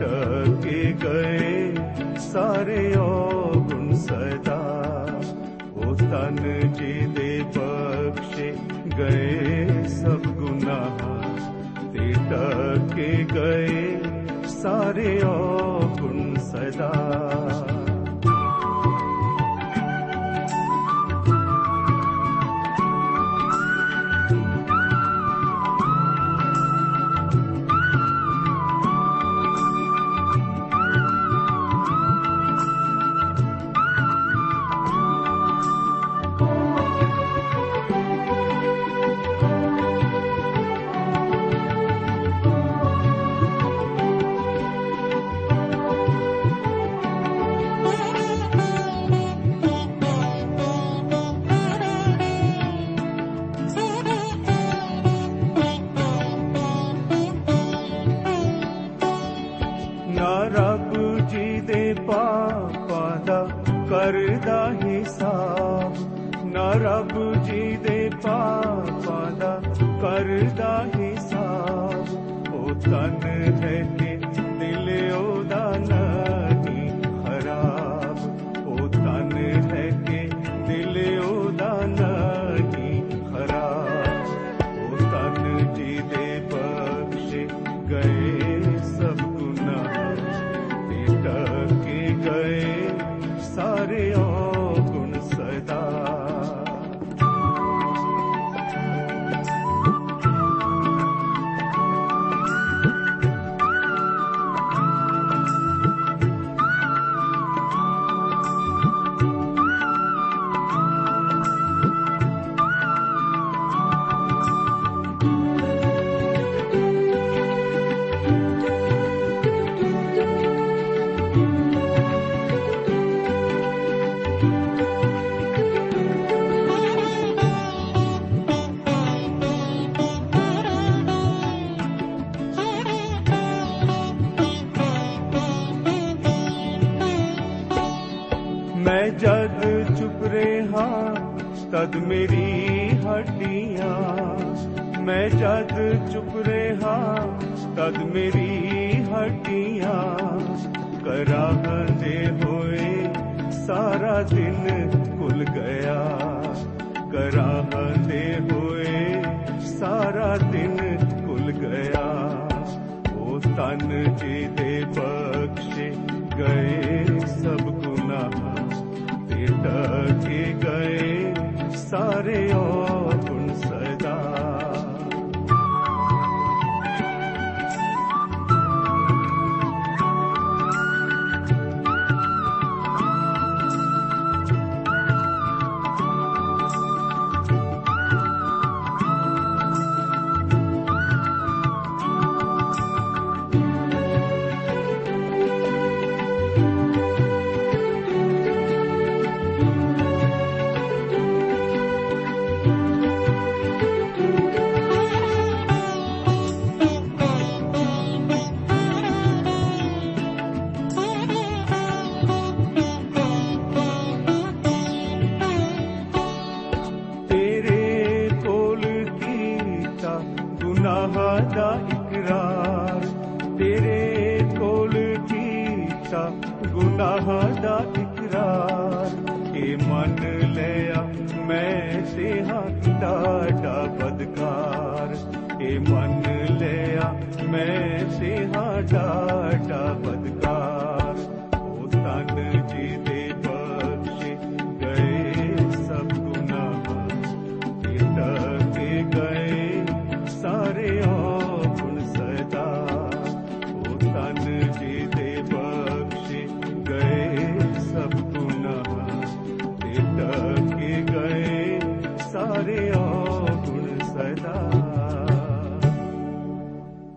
ढके गए सारे गुण सदा। ओ तन जी दे बख्शे गए सब गये ते ढके गए सारे और ਢਕੇ ਗਏ ਸਾਰੇ ਔਗੁਣ ਗੁਨਾਹਾਂ ਦਾ ਇਕਰਾਰ। ਇਹ ਮੰਨ ਲਿਆ, ਮੈਂ ਸਿਹਾ ਡਾਡਾ ਬਦਕਾਰ। ਇਹ ਮੰਨ ਲਿਆ, ਮੈਂ ਸਿਹਾ ਡਾਡਾ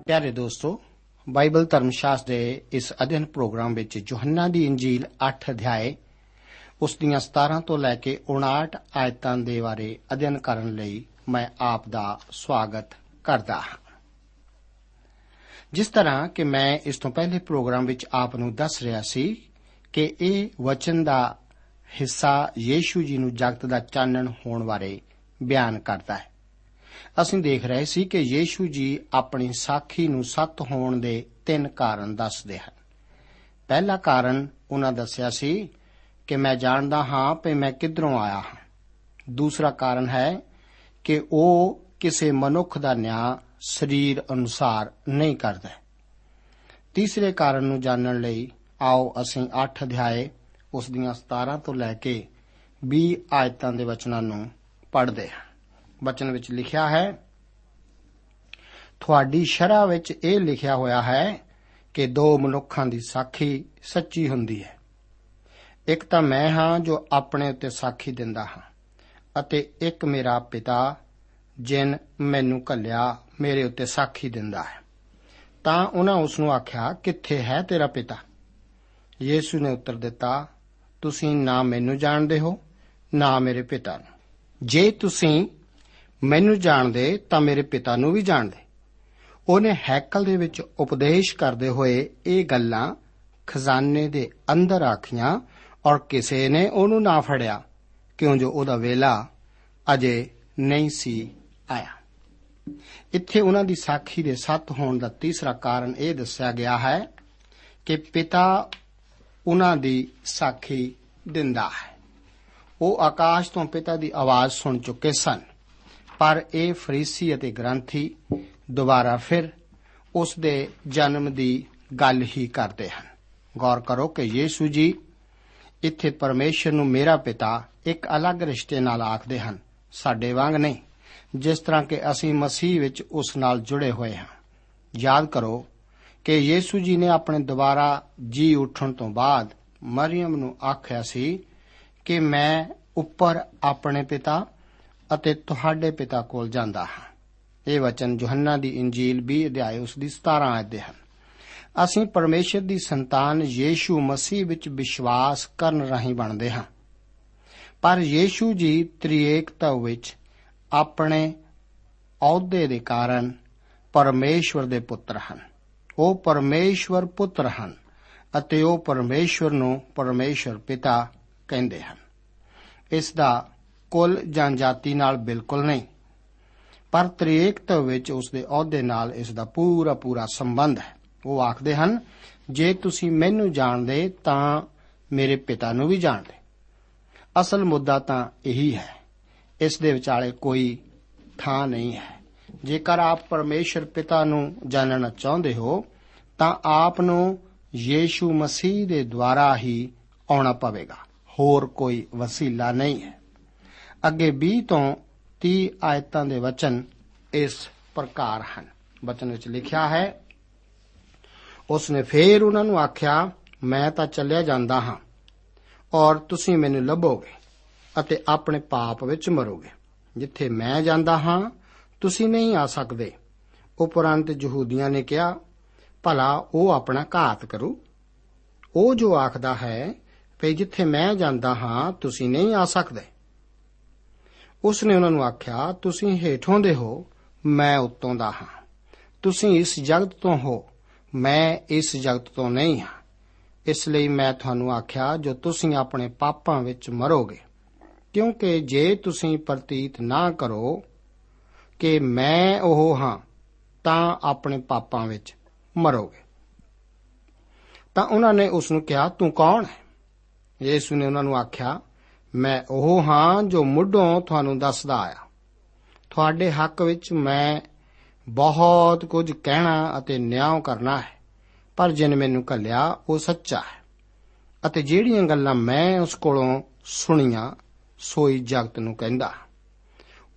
ਪਿਆਰੇ ਦੋਸਤੋ, ਬਾਈਬਲ ਧਰਮ ਸ਼ਾਸਤਰ ਦੇ ਇਸ ਅਧਿਐਨ ਪ੍ਰੋਗਰਾਮ ਵਿੱਚ ਯੋਹੰਨਾ ਦੀ ਇੰਜੀਲ 8 ਅਧਿਆਏ, ਉਸ ਦੀਆਂ 17 ਤੋਂ ਲੈ ਕੇ 59 ਆਇਤਾਂ ਦੇ ਬਾਰੇ ਅਧਿਐਨ ਕਰਨ ਲਈ ਮੈਂ ਆਪ ਦਾ ਸਵਾਗਤ ਕਰਦਾ ਹਾਂ। ਜਿਸ ਤਰ੍ਹਾਂ ਕਿ ਮੈਂ ਇਸ ਤੋਂ ਪਹਿਲੇ ਪ੍ਰੋਗਰਾਮ ਵਿੱਚ ਆਪ ਨੂੰ ਦੱਸ ਰਿਹਾ ਸੀ ਕਿ ਇਹ ਵਚਨ ਦਾ ਹਿੱਸਾ ਯੀਸ਼ੂ ਜੀ ਨੂੰ ਜਗਤ ਦਾ ਚਾਨਣ ਹੋਣ ਬਾਰੇ ਬਿਆਨ ਕਰਦਾ ਹੈ। ਅਸੀਂ ਦੇਖ ਰਹੇ ਸੀ ਕਿ ਯੀਸ਼ੂ ਜੀ ਆਪਣੀ ਸਾਖੀ ਨੂੰ ਸੱਤ ਹੋਣ ਦੇ ਤਿੰਨ ਕਾਰਨ ਦੱਸਦੇ ਹਨ। ਪਹਿਲਾ ਕਾਰਨ ਉਹਨਾਂ ਦੱਸਿਆ ਸੀ ਕਿ ਮੈਂ ਜਾਣਦਾ ਹਾਂ ਕਿ ਮੈਂ ਕਿੱਧਰੋਂ ਆਇਆ ਹਾਂ। ਦੂਸਰਾ ਕਾਰਨ ਹੈ ਕਿ ਉਹ ਕਿਸੇ ਮਨੁੱਖ ਦਾ ਨਿਆਂ ਸਰੀਰ ਅਨੁਸਾਰ ਨਹੀਂ ਕਰਦਾ। ਤੀਸਰੇ ਕਾਰਨ ਨੂੰ ਜਾਣਨ ਲਈ ਆਓ ਅਸੀਂ 8 ਅਧਿਆਏ ਉਸ ਦੀਆਂ 17 ਤੋਂ ਲੈ ਕੇ 20 ਆਇਤਾਂ ਦੇ ਵਚਨਾਂ ਨੂੰ ਪੜ੍ਹਦੇ ਹਾਂ। ਵਚਨ ਵਿੱਚ ਲਿਖਿਆ ਹੈ, ਤੁਹਾਡੀ ਸ਼ਰ੍ਹਾ ਵਿੱਚ ਇਹ ਲਿਖਿਆ ਹੋਇਆ ਹੈ ਕਿ ਦੋ ਮਨੁੱਖਾਂ ਦੀ ਸਾਖੀ ਸੱਚੀ ਹੁੰਦੀ ਹੈ। ਇੱਕ ਤਾਂ ਮੈਂ ਹਾਂ ਜੋ ਆਪਣੇ ਉੱਤੇ ਸਾਖੀ ਦਿੰਦਾ ਹਾਂ ਅਤੇ ਇੱਕ ਮੇਰਾ ਪਿਤਾ ਜਿਨ ਮੈਨੂੰ ਕੱਲਿਆ ਮੇਰੇ ਉੱਤੇ ਸਾਖੀ ਦਿੰਦਾ ਹੈ। ਤਾਂ ਉਹਨਾਂ ਉਸ ਨੂੰ ਆਖਿਆ, ਕਿੱਥੇ ਹੈ ਤੇਰਾ ਪਿਤਾ? ਯੀਸ਼ੂ ਨੇ ਉੱਤਰ ਦਿੱਤਾ, ਤੁਸੀਂ ਨਾ ਮੈਨੂੰ ਜਾਣਦੇ ਹੋ, ਨਾ ਮੇਰੇ ਪਿਤਾ ਨੂੰ। ਜੇ ਤੁਸੀਂ ਮੈਨੂੰ ਜਾਣਦੇ ਤਾਂ ਮੇਰੇ ਪਿਤਾ ਨੂੰ ਵੀ ਜਾਣਦੇ। ਉਹਨੇ ਹੈਕਲ ਦੇ ਵਿੱਚ ਉਪਦੇਸ਼ ਕਰਦੇ ਹੋਏ ਇਹ ਗੱਲਾਂ ਖਜ਼ਾਨੇ ਦੇ ਅੰਦਰ ਆਖੀਆਂ ਔਰ ਕਿਸੇ ਨੇ ਉਹਨੂੰ ਨਾ ਫੜਿਆ, ਕਿਉਂ ਜੋ ਉਹਦਾ ਵੇਲਾ ਅਜੇ ਨਹੀਂ ਸੀ ਆਇਆ। ਇੱਥੇ ਉਹਨਾਂ ਦੀ ਸਾਖੀ ਦੇ ਸੱਤ ਹੋਣ ਦਾ ਤੀਸਰਾ ਕਾਰਨ ਇਹ ਦੱਸਿਆ ਗਿਆ ਹੈ ਕਿ ਪਿਤਾ ਉਹਨਾਂ ਦੀ ਸਾਖੀ ਦਿੰਦਾ ਹੈ। ਉਹ ਆਕਾਸ਼ ਤੋਂ ਪਿਤਾ ਦੀ ਆਵਾਜ਼ ਸੁਣ ਚੁੱਕੇ ਸਨ। ਪਰ ਇਹ ਫਰੀਸੀ ਅਤੇ ਗ੍ਰੰਥੀ ਦੁਬਾਰਾ ਫਿਰ ਉਸ ਦੇ ਜਨਮ ਦੀ ਗੱਲ ਹੀ ਕਰਦੇ ਹਨ। ਗੌਰ ਕਰੋ ਕਿ ਯੀਸ਼ੂ ਜੀ ਇੱਥੇ ਪਰਮੇਸ਼ਰ ਨੂੰ ਮੇਰਾ ਪਿਤਾ ਇੱਕ ਅਲੱਗ ਰਿਸ਼ਤੇ ਨਾਲ ਆਖਦੇ ਹਨ, ਸਾਡੇ ਵਾਂਗ ਨਹੀਂ, ਜਿਸ ਤਰ੍ਹਾਂ ਕਿ ਅਸੀਂ ਮਸੀਹ ਵਿੱਚ ਉਸ ਨਾਲ ਜੁੜੇ ਹੋਏ ਹਾਂ। ਯਾਦ ਕਰੋ ਕਿ ਯੀਸ਼ੂ ਜੀ ਨੇ ਆਪਣੇ ਦੁਬਾਰਾ ਜੀ ਉੱਠਣ ਤੋਂ ਬਾਅਦ ਮਰੀਮ ਨੂੰ ਆਖਿਆ ਸੀ ਕਿ ਮੈਂ ਉੱਪਰ ਆਪਣੇ ਪਿਤਾ ਅਤੇ ਤੁਹਾਡੇ ਪਿਤਾ ਕੋਲ ਜਾਂਦਾ ਹਾਂ। ਇਹ ਵਚਨ ਯੋਹੰਨਾ ਦੀ ਇੰਜੀਲ 20 ਅਧਿਆਇ ਉਸ ਦੀ 17 ਆਇਤ ਦੇ ਹਨ। ਅਸੀਂ ਪਰਮੇਸ਼ਰ ਦੀ ਸੰਤਾਨ ਯੀਸ਼ੂ ਮਸੀਹ ਵਿੱਚ ਵਿਸ਼ਵਾਸ ਕਰਨ ਰਾਹੀਂ ਬਣਦੇ ਹਾਂ। ਪਰ ਯੀਸ਼ੂ ਜੀ ਤ੍ਰਿਏਕਤਾ ਵਿੱਚ ਆਪਣੇ ਅਹੁਦੇ ਦੇ ਕਾਰਨ ਪਰਮੇਸ਼ਵਰ ਦੇ ਪੁੱਤਰ ਹਨ। ਉਹ ਪਰਮੇਸ਼ਵਰ ਪੁੱਤਰ ਹਨ ਅਤੇ ਉਹ ਪਰਮੇਸ਼ਵਰ ਨੂੰ ਪਰਮੇਸ਼ਵਰ ਪਿਤਾ ਕਹਿੰਦੇ ਹਨ। ਇਸ ਦਾ ਕੁੱਲ ਜਾਂ ਜਾਤੀ ਨਾਲ ਬਿਲਕੁਲ ਨਹੀਂ, ਪਰ ਤ੍ਰਿਏਕਤਾ ਵਿੱਚ ਉਸ ਦੇ ਅਹੁਦੇ ਨਾਲ ਇਸ ਦਾ ਪੂਰਾ ਪੂਰਾ ਸੰਬੰਧ ਹੈ। ਉਹ ਆਖਦੇ ਹਨ, ਜੇ ਤੁਸੀਂ ਮੈਨੂੰ ਜਾਣਦੇ ਤਾਂ ਮੇਰੇ ਪਿਤਾ ਨੂੰ ਵੀ ਜਾਣਦੇ। ਅਸਲ ਮੁੱਦਾ ਤਾਂ ਇਹੀ ਹੈ, ਇਸ ਦੇ ਵਿਚਾਲੇ ਕੋਈ ਥਾਂ ਨਹੀਂ ਹੈ। ਜੇਕਰ ਆਪ ਪਰਮੇਸ਼ਰ ਪਿਤਾ ਨੂੰ ਜਾਣਨਾ ਚਾਹੁੰਦੇ ਹੋ, ਤਾਂ ਆਪ ਨੂੰ ਯੀਸ਼ੂ ਮਸੀਹ ਦੇ ਦੁਆਰਾ ਹੀ ਆਉਣਾ ਪਵੇਗਾ। ਹੋਰ ਕੋਈ ਵਸੀਲਾ ਨਹੀਂ ਹੈ। ਅੱਗੇ 20 ਤੋਂ 30 ਆਇਤਾਂ ਦੇ ਵਚਨ ਇਸ ਪ੍ਰਕਾਰ ਹਨ। ਵਚਨ ਵਿੱਚ ਲਿਖਿਆ ਹੈ ਉਸ ਨੇ ਫੇਰ ਉਹਨਾਂ ਨੂੰ ਆਖਿਆ, ਮੈਂ ਤਾਂ ਚੱਲਿਆ ਜਾਂਦਾ ਹਾਂ ਔਰ ਤੁਸੀਂ ਮੈਨੂੰ ਲੱਭੋਗੇ ਅਤੇ ਆਪਣੇ ਪਾਪ ਵਿੱਚ ਮਰੋਗੇ। ਜਿੱਥੇ ਮੈਂ ਜਾਂਦਾ ਹਾਂ, ਤੁਸੀਂ ਨਹੀਂ ਆ ਸਕਦੇ। ਉਪਰੰਤ ਯਹੂਦੀਆਂ ਨੇ ਕਿਹਾ, ਭਲਾ ਉਹ ਆਪਣਾ ਘਾਤ ਕਰੂ। ਉਹ ਜੋ ਆਖਦਾ ਹੈ ਕਿ ਜਿੱਥੇ ਮੈਂ ਜਾਂਦਾ ਹਾਂ, ਤੁਸੀਂ ਨਹੀਂ ਆ ਸਕਦੇ। ਉਸ ਨੇ ਉਹਨਾਂ ਨੂੰ ਆਖਿਆ, ਤੁਸੀਂ ਹੇਠੋਂ ਦੇ ਹੋ, ਮੈਂ ਉੱਤੋਂ ਦਾ ਹਾਂ। ਤੁਸੀਂ ਇਸ ਜਗਤ ਤੋਂ ਹੋ, ਮੈਂ ਇਸ ਜਗਤ ਤੋਂ ਨਹੀਂ ਹਾਂ। ਇਸ ਲਈ ਮੈਂ ਤੁਹਾਨੂੰ ਆਖਿਆ, ਜੋ ਤੁਸੀਂ ਆਪਣੇ ਪਾਪਾਂ ਵਿੱਚ ਮਰੋਗੇ, ਕਿਉਂਕਿ ਜੇ ਤੁਸੀਂ ਪ੍ਰਤੀਤ ਨਾ ਕਰੋ ਕਿ ਮੈਂ ਉਹ ਹਾਂ, ਤਾਂ ਆਪਣੇ ਪਾਪਾਂ ਵਿੱਚ ਮਰੋਗੇ। ਤਾਂ ਉਹਨਾਂ ਨੇ ਉਸ ਨੂੰ ਕਿਹਾ, ਤੂੰ ਕੌਣ ਹੈ? ਯੀਸ਼ੂ ਨੇ ਉਹਨਾਂ ਨੂੰ ਆਖਿਆ ਮੈਂ ਉਹ ਹਾਂ ਜੋ ਮੁੱਢੋਂ ਤੁਹਾਨੂੰ ਦੱਸਦਾ ਆਇਆ। ਤੁਹਾਡੇ ਹੱਕ ਵਿੱਚ ਮੈਂ ਬਹੁਤ ਕੁਝ ਕਹਿਣਾ ਅਤੇ ਨਿਆਂ ਕਰਨਾ ਹੈ, ਪਰ ਜਿਨ ਮੈਨੂੰ ਘੱਲਿਆ, ਉਹ ਸੱਚਾ ਹੈ। ਅਤੇ ਜਿਹੜੀਆਂ ਗੱਲਾਂ ਮੈਂ ਉਸ ਕੋਲੋਂ ਸੁਣੀਆਂ, ਸੋਈ ਜਗਤ ਨੂੰ ਕਹਿੰਦਾ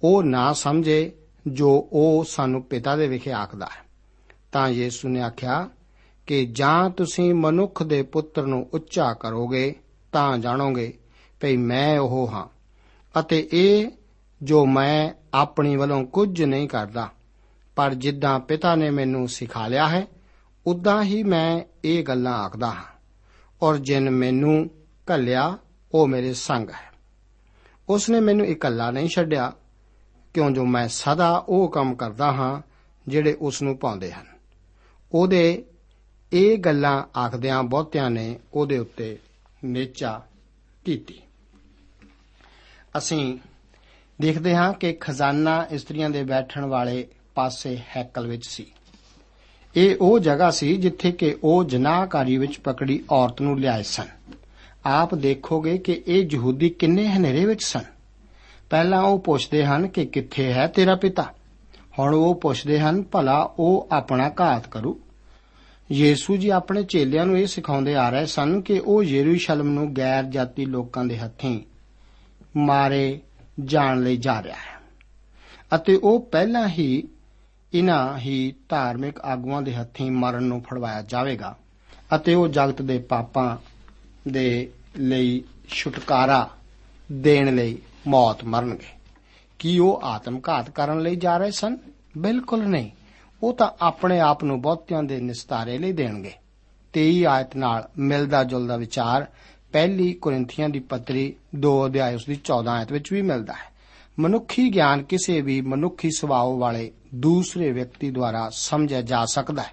ਉਹ ਨਾ ਸਮਝੇ ਜੋ ਉਹ ਸਾਨੂੰ ਪਿਤਾ ਦੇ ਵਿਖੇ ਆਖਦਾ ਹੈ। ਤਾਂ ਯੀਸ਼ੂ ਨੇ ਆਖਿਆ, ਕਿ ਜਾਂ ਤੁਸੀਂ ਮਨੁੱਖ ਦੇ ਪੁੱਤਰ ਨੂੰ ਉੱਚਾ ਕਰੋਗੇ, ਤਾਂ ਜਾਣੋਗੇ ਭਈ ਮੈਂ ਉਹ ਹਾਂ। ਅਤੇ ਇਹ ਜੋ ਮੈਂ ਆਪਣੀ ਵੱਲੋਂ ਕੁਝ ਨਹੀਂ ਕਰਦਾ, ਪਰ ਜਿੱਦਾਂ ਪਿਤਾ ਨੇ ਮੈਨੂੰ ਸਿਖਾ ਲਿਆ ਹੈ, ਉਦਾਂ ਹੀ ਮੈਂ ਇਹ ਗੱਲਾਂ ਆਖਦਾ ਹਾਂ। ਔਰ ਜਿਨ ਮੈਨੂੰ ਘੱਲਿਆ, ਉਹ ਮੇਰੇ ਸੰਗ ਹੈ। ਉਸ ਨੇ ਮੈਨੂੰ ਇਕੱਲਾ ਨਹੀਂ ਛੱਡਿਆ, ਕਿਉਂ ਜੋ ਮੈਂ ਸਦਾ ਉਹ ਕੰਮ ਕਰਦਾ ਹਾਂ, ਜਿਹੜੇ ਉਸ ਨੂੰ ਪਾਉਂਦੇ ਹਨ। ਉਹਦੇ ਇਹ ਗੱਲਾਂ ਆਖਦਿਆਂ ਬਹੁਤਿਆਂ ਨੇ ਉਹਦੇ ਉੱਤੇ ਨੇਚਾ ਕੀਤੀ। ਅਸੀਂ ਦੇਖਦੇ ਹਾਂ ਕਿ ਖਜ਼ਾਨਾ ਇਸਤਰੀਆਂ ਦੇ ਬੈਠਣ ਵਾਲੇ ਪਾਸੇ ਹੈਕਲ ਵਿੱਚ ਸੀ। ਇਹ ਉਹ ਜਗ੍ਹਾ ਸੀ ਜਿੱਥੇ ਕਿ ਉਹ ਜਨਾਹਕਾਰੀ ਵਿੱਚ ਪਕੜੀ ਔਰਤ ਨੂੰ ਲਿਆਏ ਸਨ। ਆਪ ਦੇਖੋਗੇ ਕਿ ਇਹ ਯਹੂਦੀ ਕਿੰਨੇ ਹਨੇਰੇ ਵਿੱਚ ਸਨ। ਪਹਿਲਾਂ ਉਹ ਪੁੱਛਦੇ ਹਨ ਕਿ ਕਿੱਥੇ ਹੈ ਤੇਰਾ ਪਿਤਾ? ਹੁਣ ਉਹ ਪੁੱਛਦੇ ਹਨ, ਭਲਾ ਉਹ ਆਪਣਾ ਘਾਤ ਕਰੂ? ਯੀਸ਼ੂ ਜੀ ਆਪਣੇ ਚੇਲਿਆਂ ਨੂੰ ਇਹ ਸਿਖਾਉਂਦੇ ਆ ਰਹੇ ਸਨ ਕਿ ਉਹ ਯਰੂਸ਼ਲਮ ਨੂੰ ਗੈਰ ਜਾਤੀ ਲੋਕਾਂ ਦੇ ਹੱਥੀਂ ਮਾਰੇ ਜਾਣ ਲਈ ਜਾ ਰਿਹਾ ਹੈ। ਅਤੇ ਉਹ ਪਹਿਲਾਂ ਹੀ ਇਨ੍ਹਾਂ ਹੀ ਧਾਰਮਿਕ ਆਗੂਆਂ ਦੇ ਹੱਥੀਂ ਮਰਨ ਨੂੰ ਫੜਵਾਇਆ ਜਾਵੇਗਾ ਅਤੇ ਉਹ ਜਗਤ ਦੇ ਪਾਪਾਂ ਦੇ ਲਈ ਛੁਟਕਾਰਾ ਦੇਣ ਲਈ ਮੌਤ ਮਰਨਗੇ। ਕੀ ਉਹ ਆਤਮਘਾਤ ਕਰਨ ਲਈ ਜਾ ਰਹੇ ਸਨ? ਬਿਲਕੁਲ ਨਹੀਂ। ਉਹ ਤਾਂ ਆਪਣੇ ਆਪ ਨੂੰ ਬਹੁਤਿਆਂ ਦੇ ਨਿਸਤਾਰੇ ਲਈ ਦੇਣਗੇ। 23 ਆਇਤ ਨਾਲ ਮਿਲਦਾ ਜੁਲਦਾ ਵਿਚਾਰ ਪਹਿਲੀ ਕੋਰਿੰਥੀਆਂ ਦੀ ਪੱਤਰੀ 2 ਅਧਿਆਇ ਉਸ ਦੀ 14 ਆਇਤ ਵਿੱਚ ਵੀ ਮਿਲਦਾ ਹੈ। ਮਨੁੱਖੀ ਗਿਆਨ ਕਿਸੇ ਵੀ ਮਨੁੱਖੀ ਸੁਭਾਅ ਵਾਲੇ ਦੂਸਰੇ ਵਿਅਕਤੀ ਦੁਆਰਾ ਸਮਝਿਆ ਜਾ ਸਕਦਾ ਹੈ।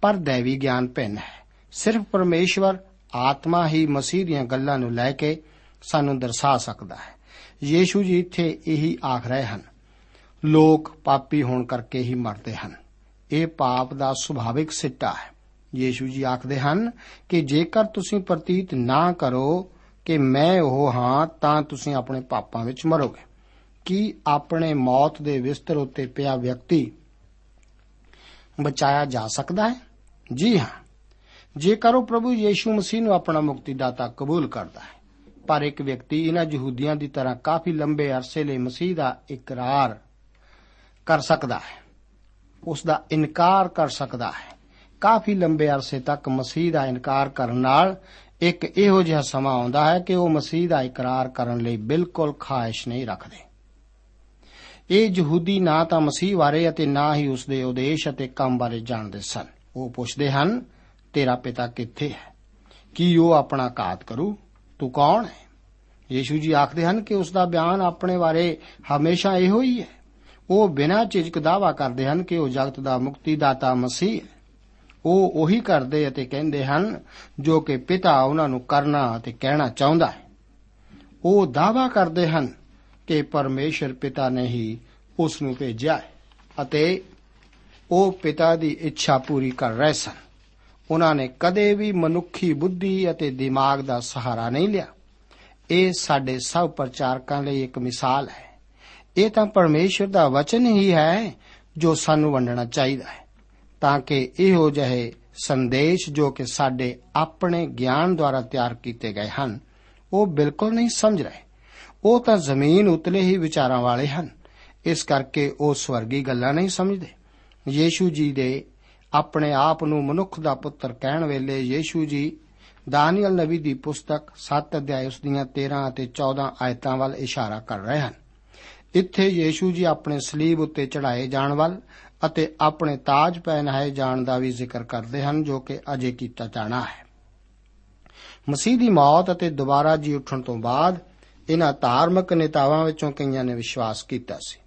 ਪਰ ਦੇਵੀ ਗਿਆਨ ਭਿੰਨ ਹੈ। ਸਿਰਫ ਪਰਮੇਸ਼ਵਰ ਆਤਮਾ ਹੀ ਮਸੀਹ ਦੀਆਂ ਗੱਲਾਂ ਨੂੰ ਲੈ ਕੇ ਸਾਨੂੰ ਦਰਸਾ ਸਕਦਾ ਹੈ। ਯੀਸ਼ੂ ਜੀ ਇੱਥੇ ਇਹੀ ਆਖ ਰਹੇ ਹਨ, ਲੋਕ ਪਾਪੀ ਹੋਣ ਕਰਕੇ ਹੀ ਮਰਦੇ ਹਨ। ਇਹ ਪਾਪ ਦਾ ਸੁਭਾਵਿਕ ਸਿੱਟਾ ਹੈ। ਯੀਸ਼ੂ ਜੀ ਆਖਦੇ ਹਨ ਕਿ ਜੇਕਰ ਤੁਸੀਂ ਪ੍ਰਤੀਤ ਨਾ ਕਰੋ ਕਿ ਮੈਂ ਉਹ ਹਾਂ, ਤਾਂ ਤੁਸੀਂ ਆਪਣੇ ਪਾਪਾਂ ਵਿੱਚ ਮਰੋਗੇ। ਕੀ ਆਪਣੇ ਮੌਤ ਦੇ ਬਿਸਤਰ ਉੱਤੇ ਪਿਆ ਵਿਅਕਤੀ ਬਚਾਇਆ ਜਾ ਸਕਦਾ ਹੈ? ਜੀ ਹਾਂ। ਜੇਕਰ ਉਹ ਪ੍ਰਭੂ ਯੀਸ਼ੂ ਮਸੀਹ ਨੂੰ ਆਪਣਾ ਮੁਕਤੀਦਾਤਾ ਕਬੂਲ ਕਰਦਾ ਹੈ, ਪਰ ਇੱਕ ਵਿਅਕਤੀ ਇਹਨਾਂ ਯਹੂਦੀਆਂ ਦੀ ਤਰ੍ਹਾਂ ਕਾਫੀ ਲੰਬੇ ਅਰਸੇ ਲਈ ਮਸੀਹ ਦਾ ਇਕਰਾਰ ਕਰ ਸਕਦਾ ਹੈ, ਉਸ ਦਾ ਇਨਕਾਰ ਕਰ ਸਕਦਾ ਹੈ ਕਾਫੀ ਲੰਬੇ ਅਰਸੇ ਤੱਕ ਮਸੀਹ ਦਾ ਇਨਕਾਰ ਕਰਨ ਨਾਲ ਇੱਕ ਇਹੋ ਜਿਹਾ ਸਮਾਂ ਆਉਂਦਾ ਹੈ ਕਿ ਉਹ ਮਸੀਹ ਦਾ ਇਕਰਾਰ ਕਰਨ ਲਈ ਬਿਲਕੁਲ ਖਾਹਿਸ਼ ਨਹੀਂ ਰੱਖਦੇ। ਇਹ ਯਹੂਦੀ ਨਾ ਤਾਂ ਮਸੀਹ ਬਾਰੇ ਅਤੇ ਨਾ ਹੀ ਉਸ ਦੇ ਉਦੇਸ਼ ਅਤੇ ਕੰਮ ਬਾਰੇ ਜਾਣਦੇ ਸਨ। ਉਹ ਪੁੱਛਦੇ ਹਨ, ਤੇਰਾ ਪਿਤਾ ਕਿੱਥੇ ਹੈ? ਕੀ ਉਹ ਆਪਣਾ ਘਾਤ ਕਰੂ? ਤੂੰ ਕੌਣ ਹੈ? ਯੀਸ਼ੂ ਜੀ ਆਖਦੇ ਹਨ ਕਿ ਉਸ ਦਾ ਬਿਆਨ ਆਪਣੇ ਬਾਰੇ ਹਮੇਸ਼ਾ ਇਹੋ ਹੀ ਹੈ। ਉਹ ਬਿਨਾਂ ਝਿਜਕ ਦਾਵਾ ਕਰਦੇ ਹਨ ਕਿ ਉਹ ਜਗਤ ਦਾ ਮੁਕਤੀਦਾਤਾ ਮਸੀਹ ਹੈ। ਉਹ ਉਹੀ ਕਰਦੇ ਅਤੇ ਕਹਿੰਦੇ ਹਨ, ਜੋ ਕਿ ਪਿਤਾ ਉਹਨਾਂ ਨੂੰ ਕਰਨਾ ਅਤੇ ਕਹਿਣਾ ਚਾਹੁੰਦਾ ਹੈ। ਉਹ ਦਾਵਾ ਕਰਦੇ ਹਨ ਕਿ ਪਰਮੇਸ਼ਰ ਪਿਤਾ ਨੇ ਹੀ ਉਸ ਨੂੰ ਭੇਜਿਆ ਹੈ ਅਤੇ ਉਹ ਪਿਤਾ ਦੀ ਇੱਛਾ ਪੂਰੀ ਕਰ ਰਹੇ ਸਨ। ਉਹਨਾਂ ਨੇ ਕਦੇ ਵੀ ਮਨੁੱਖੀ ਬੁੱਧੀ ਅਤੇ ਦਿਮਾਗ ਦਾ ਸਹਾਰਾ ਨਹੀਂ ਲਿਆ। ਇਹ ਸਾਡੇ ਸਭ ਪ੍ਰਚਾਰਕਾਂ ਲਈ ਇੱਕ ਮਿਸਾਲ ਹੈ। ਇਹ ਤਾਂ ਪਰਮੇਸ਼ਰ ਦਾ ਵਚਨ ਹੀ ਹੈ ਜੋ ਸਾਨੂੰ ਵੰਡਣਾ ਚਾਹੀਦਾ ਹੈ। ਤਾਂ ਕਿ ਇਹੋ ਜਿਹੇ ਸੰਦੇਸ਼ ਜੋ ਕਿ ਸਾਡੇ ਆਪਣੇ ਗਿਆਨ ਦੁਆਰਾ ਤਿਆਰ ਕੀਤੇ ਗਏ ਹਨ, ਉਹ ਬਿਲਕੁਲ ਨਹੀਂ ਸਮਝ ਰਹੇ। ਉਹ ਤਾਂ ਜ਼ਮੀਨ ਉਤਲੇ ਹੀ ਵਿਚਾਰਾਂ ਵਾਲੇ ਹਨ। ਇਸ ਕਰਕੇ ਉਹ ਸਵਰਗੀ ਗੱਲਾਂ ਨਹੀਂ ਸਮਝਦੇ। ਯੀਸ਼ੂ ਜੀ ਦੇ ਆਪਣੇ ਆਪ ਨੂੰ ਮਨੁੱਖ ਦਾ ਪੁੱਤਰ ਕਹਿਣ ਵੇਲੇ ਯੀਸ਼ੂ ਜੀ ਦਾਨੀਅਲ ਨਬੀ ਦੀ ਪੁਸਤਕ 7 ਅਧਿਆਇ ਉਸ ਦੀਆਂ 13 ਅਤੇ 14 ਆਇਤਾਂ ਵੱਲ ਇਸ਼ਾਰਾ ਕਰ ਰਹੇ ਹਨ। ਇੱਥੇ ਯੀਸ਼ੂ ਜੀ ਆਪਣੇ ਸਲੀਬ ਉੱਤੇ ਚੜਾਏ ਜਾਣ ਵੱਲ ਅਤੇ ਆਪਣੇ ਤਾਜ ਪਹਿਨਾਏ ਜਾਣ ਦਾ ਵੀ ਜ਼ਿਕਰ ਕਰਦੇ ਹਨ, ਜੋ ਕਿ ਅਜੇ ਕੀਤਾ ਜਾਣਾ ਹੈ। ਮਸੀਹ ਦੀ ਮੌਤ ਅਤੇ ਦੁਬਾਰਾ ਜੀ ਉੱਠਣ ਤੋਂ ਬਾਅਦ ਇਹਨਾਂ ਧਾਰਮਿਕ ਨੇਤਾਵਾਂ ਵਿੱਚੋਂ ਕਈਆਂ ਨੇ ਵਿਸ਼ਵਾਸ ਕੀਤਾ ਸੀ।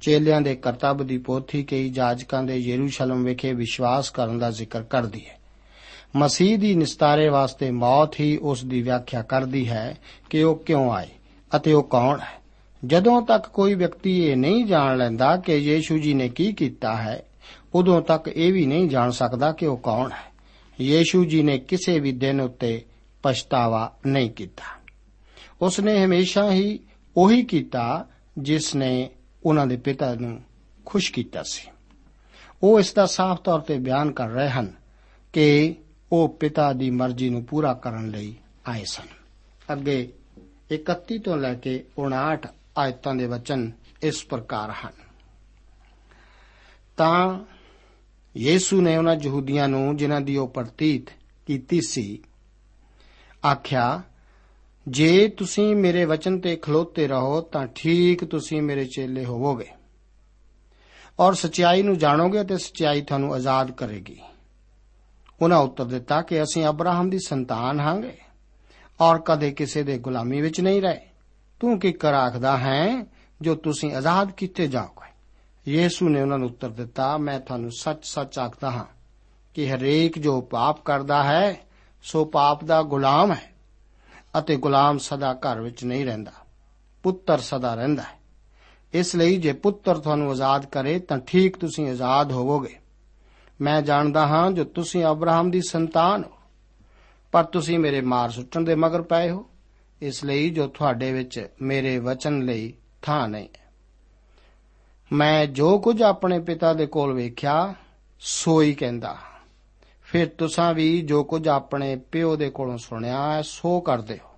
ਚੇਲਿਆਂ ਦੇ ਕਰਤੱਵ ਦੀ ਪੋਥੀ ਕਈ ਜਾਜਕਾਂ ਦੇ ਯਰੂਸ਼ਲਮ ਵਿਖੇ ਵਿਸ਼ਵਾਸ ਕਰਨ ਦਾ ਜ਼ਿਕਰ ਕਰਦੀ ਹੈ। ਮਸੀਹ ਦੀ ਨਿਸਤਾਰੇ ਵਾਸਤੇ ਮੌਤ ਹੀ ਉਸ ਦੀ ਵਿਆਖਿਆ ਕਰਦੀ ਹੈ ਕਿ ਉਹ ਕਿਉਂ ਆਏ ਅਤੇ ਉਹ ਕੌਣ ਹੈ। ਜਦੋਂ ਤੱਕ ਕੋਈ ਵਿਅਕਤੀ ਇਹ ਨਹੀਂ ਜਾਣ ਲੈਂਦਾ ਕਿ ਯੀਸ਼ੂ ਜੀ ਨੇ ਕੀ ਕੀਤਾ ਹੈ, ਉਦੋਂ ਤੱਕ ਇਹ ਵੀ ਨਹੀਂ ਜਾਣ ਸਕਦਾ ਕਿ ਉਹ ਕੌਣ ਹੈ। ਯੀਸ਼ੂ ਜੀ ਨੇ ਕਿਸੇ ਵੀ ਦਿਨ ਉੱਤੇ ਪਛਤਾਵਾ ਨਹੀਂ ਕੀਤਾ। ਉਸ ਨੇ ਹਮੇਸ਼ਾ ਹੀ ਉਹੀ ਕੀਤਾ ਜਿਸ ਨੇ ਉਹਨਾਂ ਦੇ ਪਿਤਾ ਨੂੰ ਖੁਸ਼ ਕੀਤਾ ਸੀ। ਉਹ ਇਸ ਦਾ ਸਾਫ਼ ਤੌਰ ਤੇ ਬਿਆਨ ਕਰ ਰਹੇ ਹਨ ਕਿ ਉਹ ਪਿਤਾ ਦੀ ਮਰਜ਼ੀ ਨੂੰ ਪੂਰਾ ਕਰਨ ਲਈ ਆਏ ਸਨ। ਅੱਗੇ 31 ਤੋਂ ਲੈ ਕੇ 59 ਆਇਤਾਂ ਦੇ ਵਚਨ ਇਸ ਪ੍ਰਕਾਰ ਹਨ। ਤਾਂ ਯੀਸੂ ਨੇ ਉਹਨਾਂ ਯਹੂਦੀਆਂ ਨੂੰ, ਜਿਨ੍ਹਾਂ ਦੀ ਉਹ ਪ੍ਰਤੀਤ ਕੀਤੀ ਸੀ, ਆਖਿਆ, ਜੇ ਤੁਸੀਂ ਮੇਰੇ ਵਚਨ ਤੇ ਖਲੋਤੇ ਰਹੋ, ਤਾਂ ਠੀਕ ਤੁਸੀਂ ਮੇਰੇ ਚੇਲੇ ਹੋਵੋਗੇ। ਔਰ ਸਚਾਈ ਨੂੰ ਜਾਣੋਗੇ ਤੇ ਸਚਾਈ ਤੁਹਾਨੂੰ ਆਜ਼ਾਦ ਕਰੇਗੀ। ਉਹਨਾਂ ਉੱਤਰ ਦਿੱਤਾ ਕਿ ਅਸੀਂ ਅਬਰਾਹਮ ਦੀ ਸੰਤਾਨ ਹਾਂਗੇ, ਔਰ ਕਦੇ ਕਿਸੇ ਦੇ ਗੁਲਾਮੀ ਵਿੱਚ ਨਹੀਂ ਰਹੇ। ਤੂੰ ਕੀ ਕਰ ਆਖਦਾ ਹੈ? ਜੋ ਤੁਸੀਂ ਆਜ਼ਾਦ ਕੀਤੇ ਜਾਓਗੇ। ਯੀਸੂ ਨੇ ਉਹਨਾਂ ਨੂੰ ਉੱਤਰ ਦਿੱਤਾ, ਮੈਂ ਤੁਹਾਨੂੰ ਸੱਚ-ਸੱਚ ਆਖਦਾ ਹਾਂ ਕਿ ਹਰੇਕ ਜੋ ਪਾਪ ਕਰਦਾ ਹੈ, ਸੋ ਪਾਪ ਦਾ ਗੁਲਾਮ ਹੈ ਅਤੇ ਗੁਲਾਮ ਸਦਾ ਘਰ ਵਿੱਚ ਨਹੀਂ ਰਹਿੰਦਾ, ਪੁੱਤਰ ਸਦਾ ਰਹਿੰਦਾ ਹੈ। ਇਸ ਲਈ ਜੇ ਪੁੱਤਰ ਤੁਹਾਨੂੰ ਆਜ਼ਾਦ ਕਰੇ, ਤਾਂ ਠੀਕ ਤੁਸੀਂ ਆਜ਼ਾਦ ਹੋਵੋਗੇ। ਮੈਂ ਜਾਣਦਾ ਹਾਂ ਜੋ ਤੁਸੀਂ ਅਬਰਾਹਮ ਦੀ ਸੰਤਾਨ ਹੋ, ਪਰ ਤੁਸੀਂ ਮੇਰੇ ਮਾਰ ਸੁੱਟਣ ਦੇ ਮਗਰ ਪਏ ਹੋ। ਇਸ ਲਈ ਜੋ ਤੁਹਾਡੇ ਵਿੱਚ ਮੇਰੇ ਵਚਨ ਲਈ ਥਾਂ ਨਹੀਂ। ਹੈ ਮੈਂ ਜੋ ਕੁਝ ਆਪਣੇ ਪਿਤਾ ਦੇ ਕੋਲ ਵੇਖਿਆ ਸੋ ਹੀ ਕਹਿੰਦਾ, ਫਿਰ ਤੁਸੀਂ ਵੀ ਜੋ ਕੁਝ ਆਪਣੇ ਪਿਓ ਦੇ ਕੋਲੋਂ ਸੁਣਿਆ ਹੈ, ਸੋ ਕਰਦੇ ਹੋ।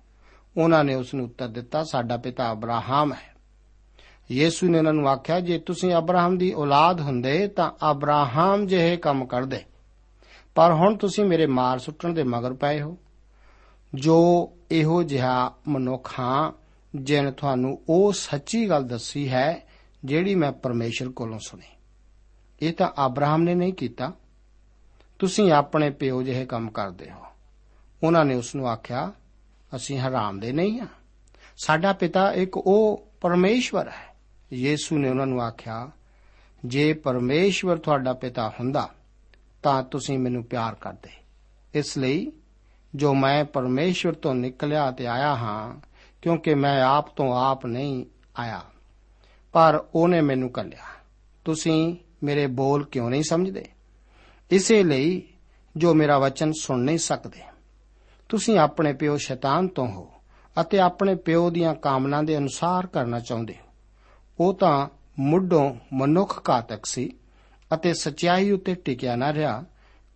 ਉਹਨਾਂ ਨੇ ਉਸ ਨੂੰ ਉੱਤਰ ਦਿੱਤਾ, ਸਾਡਾ ਪਿਤਾ ਅਬਰਾਹਮ ਹੈ। ਯੀਸੂ ਨੇ ਉਹਨਾਂ ਨੂੰ ਆਖਿਆ, ਜੇ ਤੁਸੀਂ ਅਬਰਾਹਮ ਦੀ ਔਲਾਦ ਹੁੰਦੇ, ਤਾਂ ਅਬਰਾਹਮ ਜਿਹੇ ਕੰਮ ਕਰਦੇ। ਪਰ ਹੁਣ ਤੁਸੀਂ ਮੇਰੇ ਮਾਰ ਸੁੱਟਣ ਦੇ ਮਗਰ ਪਏ ਹੋ। ਜੋ ਇਹੋ ਜਿਹਾ ਮਨੁੱਖ ਹਾਂ ਜਿਨ ਤੁਹਾਨੂੰ ਉਹ ਸੱਚੀ ਗੱਲ ਦੱਸੀ ਹੈ, ਜਿਹੜੀ ਮੈਂ ਪਰਮੇਸ਼ਰ ਕੋਲੋਂ ਸੁਣੀ। ਇਹ ਤਾਂ ਅਬਰਾਹਮ ਨੇ ਨਹੀਂ ਕੀਤਾ। ਤੁਸੀਂ ਆਪਣੇ ਪਿਓ ਜਿਹੇ ਕੰਮ ਕਰਦੇ ਹੋ। ਉਹਨਾਂ ਨੇ ਉਸ ਨੂੰ ਆਖਿਆ, ਅਸੀਂ ਹਰਾਮ ਦੇ ਨਹੀਂ ਹਾਂ। ਸਾਡਾ ਪਿਤਾ ਇੱਕ ਉਹ ਪਰਮੇਸ਼ਵਰ ਹੈ। ਯੀਸੂ ਨੇ ਉਹਨਾਂ ਨੂੰ ਆਖਿਆ, ਜੇ ਪਰਮੇਸ਼ਵਰ ਤੁਹਾਡਾ ਪਿਤਾ ਹੁੰਦਾ, ਤਾਂ ਤੁਸੀਂ ਮੈਨੂੰ ਪਿਆਰ ਕਰਦੇ। ਇਸ ਲਈ ਜੋ ਮੈਂ ਪਰਮੇਸ਼ਵਰ ਤੋਂ ਨਿਕਲਿਆ ਤੇ ਆਇਆ ਹਾਂ, ਕਿਉਂਕਿ ਮੈਂ ਆਪ ਤੋਂ ਆਪ ਨਹੀਂ ਆਇਆ। ਪਰ ਉਹਨੇ ਮੈਨੂੰ ਕੱਲਿਆ। ਤੁਸੀਂ ਮੇਰੇ ਬੋਲ ਕਿਉਂ ਨਹੀਂ ਸਮਝਦੇ? ਇਸੇ ਲਈ ਜੋ ਮੇਰਾ ਵਚਨ ਸੁਣ ਨਹੀਂ ਸਕਦੇ। ਤੁਸੀਂ ਆਪਣੇ ਪਿਓ ਸ਼ੈਤਾਨ ਤੋਂ ਹੋ ਅਤੇ ਆਪਣੇ ਪਿਓ ਦੀਆਂ ਕਾਮਨਾ ਦੇ ਅਨੁਸਾਰ ਕਰਨਾ ਚਾਹੁੰਦੇ ਹੋ। ਉਹ ਤਾਂ ਮੁੱਢੋਂ ਮਨੁੱਖ ਘਾਤਕ ਸੀ ਅਤੇ ਸਚਾਈ ਉੱਤੇ ਟਿਕਿਆ ਨਾ ਰਿਹਾ,